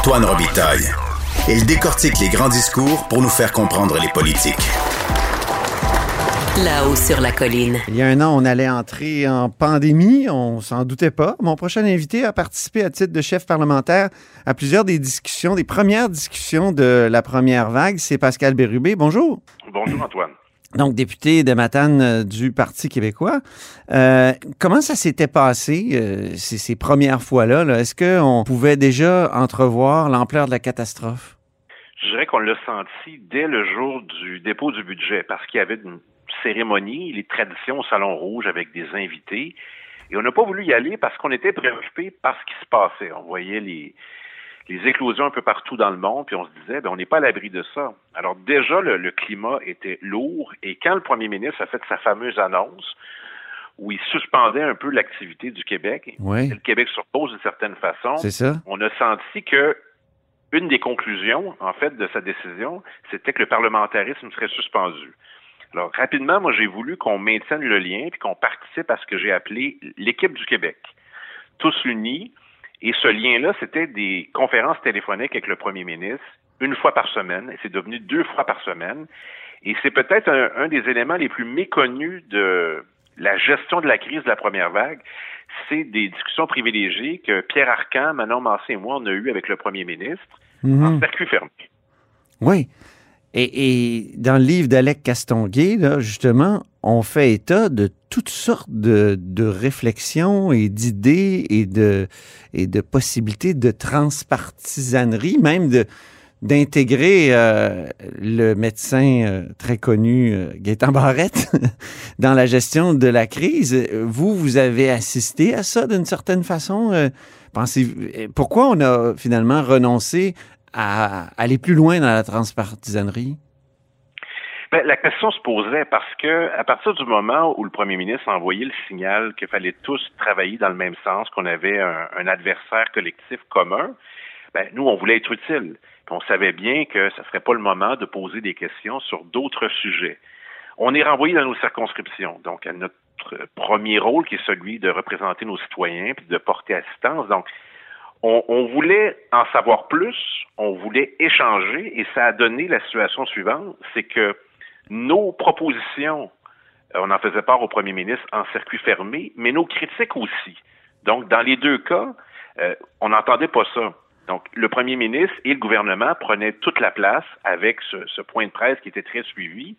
Antoine Robitaille. Il décortique les grands discours pour nous faire comprendre les politiques. Là-haut sur la colline. Il y a un an, on allait entrer en pandémie, on s'en doutait pas. Mon prochain invité a participé à titre de chef parlementaire à plusieurs des discussions, des premières discussions de la première vague. C'est Pascal Bérubé. Bonjour. Bonjour Antoine. Donc, député de Matane euh, du Parti québécois. Euh, comment ça s'était passé euh, ces, ces, premières fois-là? -là, Est-ce qu'on pouvait déjà entrevoir l'ampleur de la catastrophe? Je dirais qu'on l'a senti dès le jour du dépôt du budget parce qu'il y avait une cérémonie, les traditions au Salon Rouge avec des invités. Et on n'a pas voulu y aller parce qu'on était préoccupé par ce qui se passait. On voyait les, les éclosions un peu partout dans le monde, puis on se disait, ben, on n'est pas à l'abri de ça. Alors déjà, le, le, climat était lourd, et quand le premier ministre a fait sa fameuse annonce, où il suspendait un peu l'activité du Québec, le Québec se repose d'une certaine façon, ça. on a senti que une des conclusions, en fait, de sa décision, c'était que le parlementarisme serait suspendu. Alors, rapidement, moi, j'ai voulu qu'on maintienne le lien puis qu'on participe à ce que j'ai appelé l'équipe du Québec. Tous unis. Et ce lien-là, c'était des conférences téléphoniques avec le premier ministre, une fois par semaine. Et c'est devenu deux fois par semaine. Et c'est peut-être un, un, des éléments les plus méconnus de la gestion de la crise de la première vague. C'est des discussions privilégiées que Pierre Arcan, Manon Massé et moi, on a eues avec le premier ministre Mhm. en circuit fermé. Oui. Et, et, dans le livre d'Alec Castonguay, là, justement, on fait état de toutes sortes de, de réflexions et d'idées et de, et de possibilités de transpartisanerie, même de d'intégrer euh, le médecin euh, très connu euh, Gaétan Barrette dans la gestion de la crise. Vous, vous avez assisté à ça d'une certaine façon. Euh, pensez pourquoi on a finalement renoncé à aller plus loin dans la transpartisanerie? Ben, la question se posait parce que à partir du moment où le premier ministre a envoyé le signal qu'il fallait tous travailler dans le même sens, qu'on avait un, adversaire collectif commun, ben, nous, on voulait être utile. On savait bien que ce ne serait pas le moment de poser des questions sur d'autres sujets. On est renvoyé dans nos circonscriptions, donc à notre premier rôle qui est celui de représenter nos citoyens puis de porter assistance. Donc, on, voulait en savoir plus, on voulait échanger et ça a donné la situation suivante, c'est que nos propositions, on en faisait part au premier ministre en circuit fermé, mais nos critiques aussi. Donc, dans les deux cas, euh, on n'entendait pas ça. Donc, le premier ministre et le gouvernement prenaient toute la place avec ce, ce point de presse qui était très suivi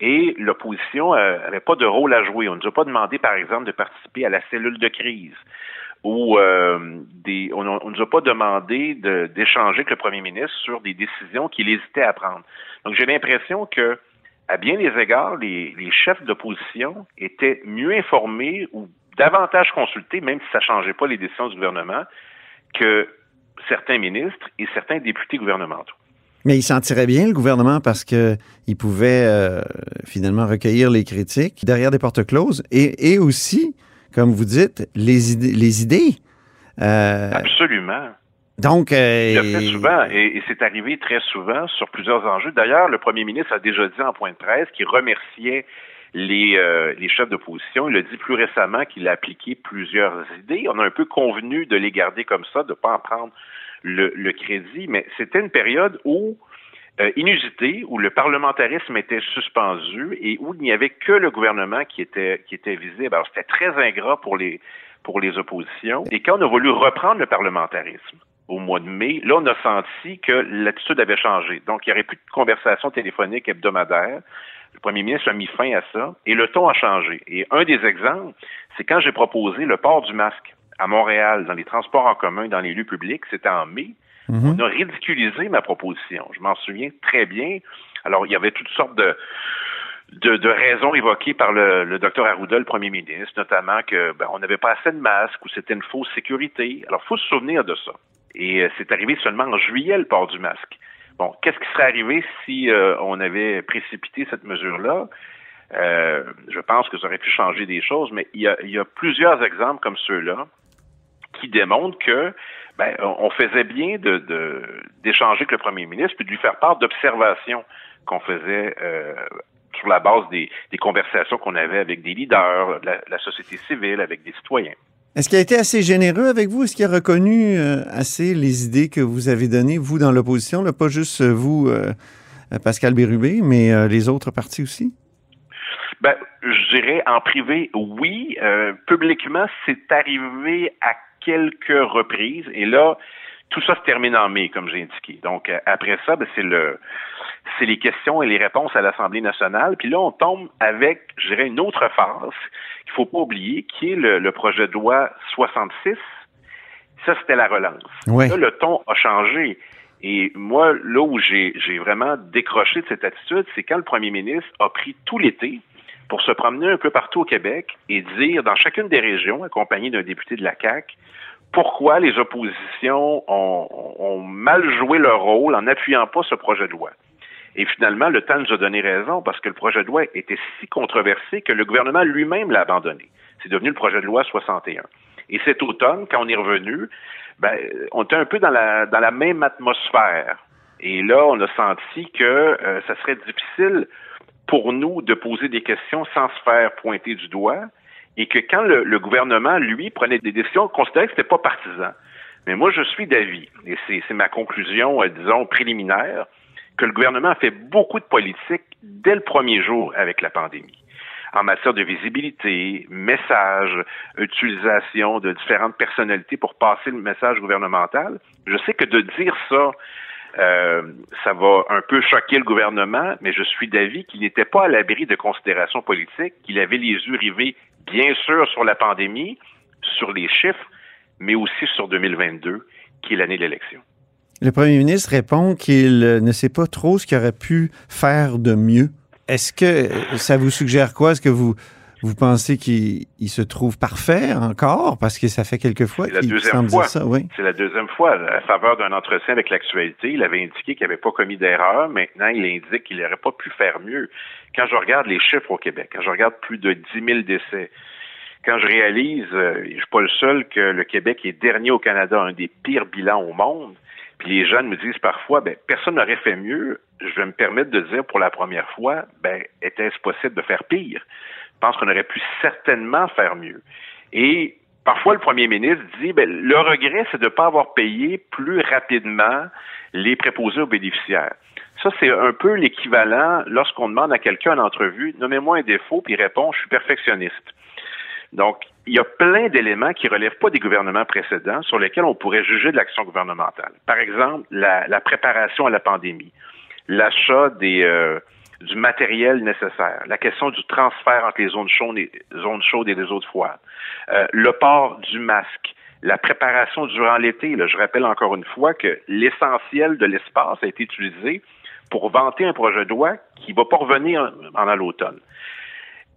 et l'opposition n'avait euh, pas de rôle à jouer. On ne nous a pas demandé, par exemple, de participer à la cellule de crise ou euh, on ne nous a pas demandé d'échanger avec le premier ministre sur des décisions qu'il hésitait à prendre. Donc, j'ai l'impression que à bien des égards, les, chefs d'opposition étaient mieux informés ou davantage consultés, même si ça ne changeait pas les décisions du gouvernement, que certains ministres et certains députés gouvernementaux. Mais il s'en tirait bien, le gouvernement, parce qu'il pouvait euh, finalement recueillir les critiques derrière des portes closes et aussi, comme vous dites, les idées. Les idées. Euh, Absolument. Donc, euh, il le fait souvent et, et c'est arrivé très souvent sur plusieurs enjeux. D'ailleurs, le premier ministre a déjà dit en point de presse qu'il remerciait les, euh, les chefs d'opposition. Il a dit plus récemment qu'il a appliqué plusieurs idées. On a un peu convenu de les garder comme ça, de ne pas en prendre le, le crédit, mais c'était une période où euh, inusitée, où le parlementarisme était suspendu et où il n'y avait que le gouvernement qui était qui était visible. Alors c'était très ingrat pour les pour les oppositions. Et quand on a voulu reprendre le parlementarisme au mois de mai, là on a senti que l'attitude avait changé. Donc il n'y aurait plus de conversations téléphoniques hebdomadaires. Le premier ministre a mis fin à ça et le ton a changé. Et un des exemples, c'est quand j'ai proposé le port du masque à Montréal, dans les transports en commun, dans les lieux publics, c'était en mai. -hmm. On a ridiculisé ma proposition. Je m'en souviens très bien. Alors, il y avait toutes sortes de, de, de raisons évoquées par le, le docteur Arruda, le premier ministre, notamment que ben, on n'avait pas assez de masques ou c'était une fausse sécurité. Alors, faut se souvenir de ça. Et euh, c'est arrivé seulement en juillet, le port du masque. Bon, qu'est-ce qui serait arrivé si euh, on avait précipité cette mesure-là? Euh, je pense que ça aurait pu changer des choses, mais il y a, il y a plusieurs exemples comme ceux-là qui démontrent que ben, on faisait bien de, d'échanger avec le premier ministre puis de lui faire part d'observations qu'on faisait euh, sur la base des, des conversations qu'on avait avec des leaders, la, la, société civile, avec des citoyens. Est-ce qu'il a été assez généreux avec vous? Est-ce qu'il a reconnu euh, assez les idées que vous avez données, vous, dans l'opposition? Pas juste euh, vous, euh, Pascal Bérubé, mais les autres partis aussi? Ben, je dirais en privé, oui. publiquement, c'est arrivé à quelques reprises. Et là, tout ça se termine en mai, comme j'ai indiqué. Donc, après ça, ben, c'est le c'est les questions et les réponses à l'Assemblée nationale. Puis là, on tombe avec, je dirais, une autre phase qu'il faut pas oublier, qui est le, projet de loi 66. Ça, c'était la relance. Là, le ton a changé. Et moi, là où j'ai vraiment décroché de cette attitude, c'est quand le premier ministre a pris tout l'été pour se promener un peu partout au Québec et dire dans chacune des régions, accompagné d'un député de la CAQ, pourquoi les oppositions ont, ont, mal joué leur rôle en n'appuyant pas ce projet de loi. Et finalement, le temps nous a donné raison parce que le projet de loi était si controversé que le gouvernement lui-même l'a abandonné. C'est devenu le projet de loi 61. Et cet automne, quand on est revenu, ben, on était un peu dans la, dans la même atmosphère. Et là, on a senti que euh, ça serait difficile pour nous de poser des questions sans se faire pointer du doigt et que quand le, le gouvernement, lui, prenait des décisions, on considérait que c'était pas partisan. Mais moi, je suis d'avis, et c'est ma conclusion, euh, disons, préliminaire, que le gouvernement a fait beaucoup de politique dès le premier jour avec la pandémie en matière de visibilité, message, utilisation de différentes personnalités pour passer le message gouvernemental. Je sais que de dire ça, euh, ça va un peu choquer le gouvernement, mais je suis d'avis qu'il n'était pas à l'abri de considérations politiques, qu'il avait les yeux rivés, bien sûr, sur la pandémie, sur les chiffres, mais aussi sur 2022, qui est l'année de l'élection. Le premier ministre répond qu'il ne sait pas trop ce qu'il aurait pu faire de mieux. Est-ce que ça vous suggère quoi? Est-ce que vous, vous pensez qu'il se trouve parfait encore? Parce que ça fait quelques fois qu'il semble dire ça, oui. C'est la deuxième fois. À faveur d'un entretien avec l'actualité, il avait indiqué qu'il n'avait pas commis d'erreur. Maintenant, il indique qu'il n'aurait pas pu faire mieux. Quand je regarde les chiffres au Québec, quand je regarde plus de 10 000 décès, quand je réalise, euh, je suis pas le seul, que le Québec est dernier au Canada, un des pires bilans au monde, puis les jeunes me disent parfois, ben, personne n'aurait fait mieux. Je vais me permettre de dire pour la première fois, ben, était-ce possible de faire pire? Je pense qu'on aurait pu certainement faire mieux. Et parfois, le premier ministre dit, ben, le regret, c'est de ne pas avoir payé plus rapidement les préposés aux bénéficiaires. Ça, c'est un peu l'équivalent lorsqu'on demande à quelqu'un en entrevue, nommez-moi un défaut, puis il répond, je suis perfectionniste. Donc, il y a plein d'éléments qui relèvent pas des gouvernements précédents sur lesquels on pourrait juger de l'action gouvernementale. Par exemple, la, préparation à la pandémie, l'achat des euh, du matériel nécessaire, la question du transfert entre les zones chaudes et, zones les autres froides, euh, le port du masque, la préparation durant l'été. Je rappelle encore une fois que l'essentiel de l'espace a été utilisé pour vanter un projet de loi qui va pas revenir pendant l'automne.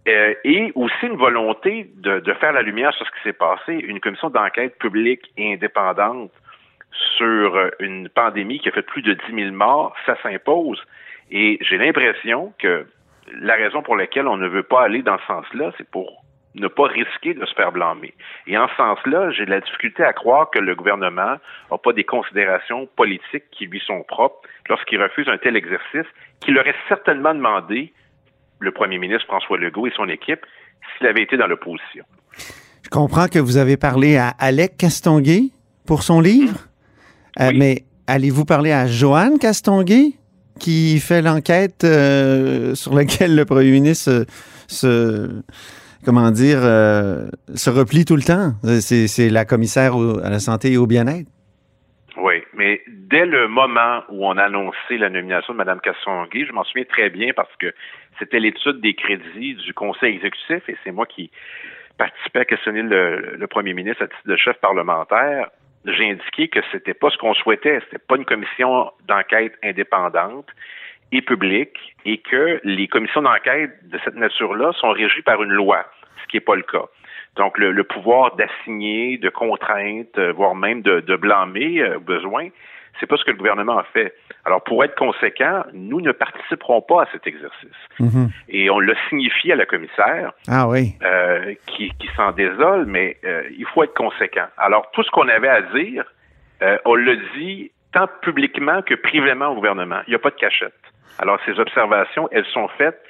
Euh, et aussi une volonté de, de, faire la lumière sur ce qui s'est passé, une commission d'enquête publique et indépendante sur une pandémie qui a fait plus de 10 000 morts, ça s'impose. Et j'ai l'impression que la raison pour laquelle on ne veut pas aller dans ce sens-là, c'est pour ne pas risquer de se faire blâmer. Et en ce sens-là, j'ai de la difficulté à croire que le gouvernement n'a pas des considérations politiques qui lui sont propres lorsqu'il refuse un tel exercice qu'il aurait certainement demandé le premier ministre François Legault et son équipe s'il avait été dans l'opposition. Je comprends que vous avez parlé à Alec Castonguay pour son livre, euh, mais allez-vous parler à Joanne Castonguay? Qui fait l'enquête euh, sur laquelle le premier ministre se, comment dire, euh, se replie tout le temps? C'est la commissaire à la santé et au bien-être. Oui, mais dès le moment où on a annoncé la nomination de Mme Castonguay, je m'en souviens très bien parce que c'était l'étude des crédits du Conseil exécutif et c'est moi qui participais à questionner le, premier ministre à titre de chef parlementaire. J'ai indiqué que c'était pas ce qu'on souhaitait, c'était pas une commission d'enquête indépendante et publique et que les commissions d'enquête de cette nature-là sont régies par une loi, ce qui n'est pas le cas. Donc, le, pouvoir d'assigner, de contrainte, euh, voire même de, blâmer euh, besoin, c'est pas ce que le gouvernement a fait. Alors, pour être conséquent, nous ne participerons pas à cet exercice. Mhm. Et on l'a signifié à la commissaire, ah oui. Euh, qui, s'en désole, mais euh, il faut être conséquent. Alors, tout ce qu'on avait à dire, euh, on le dit tant publiquement que privément au gouvernement. Il n'y a pas de cachette. Alors, ces observations, elles sont faites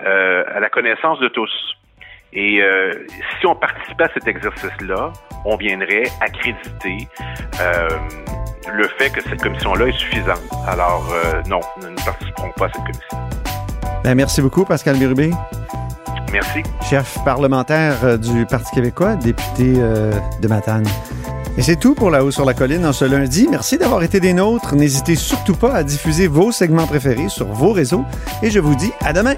à la connaissance de tous. Et euh, si on participait à cet exercice-là, on viendrait accréditer euh, le fait que cette commission-là est suffisante. Alors, euh, non, nous ne participerons pas à cette commission. Ben, merci beaucoup, Pascal Bérubé. Merci. Chef parlementaire du Parti québécois, député de Matane. Et c'est tout pour La Haut sur la Colline en ce lundi. Merci d'avoir été des nôtres. N'hésitez surtout pas à diffuser vos segments préférés sur vos réseaux. Et je vous dis à demain.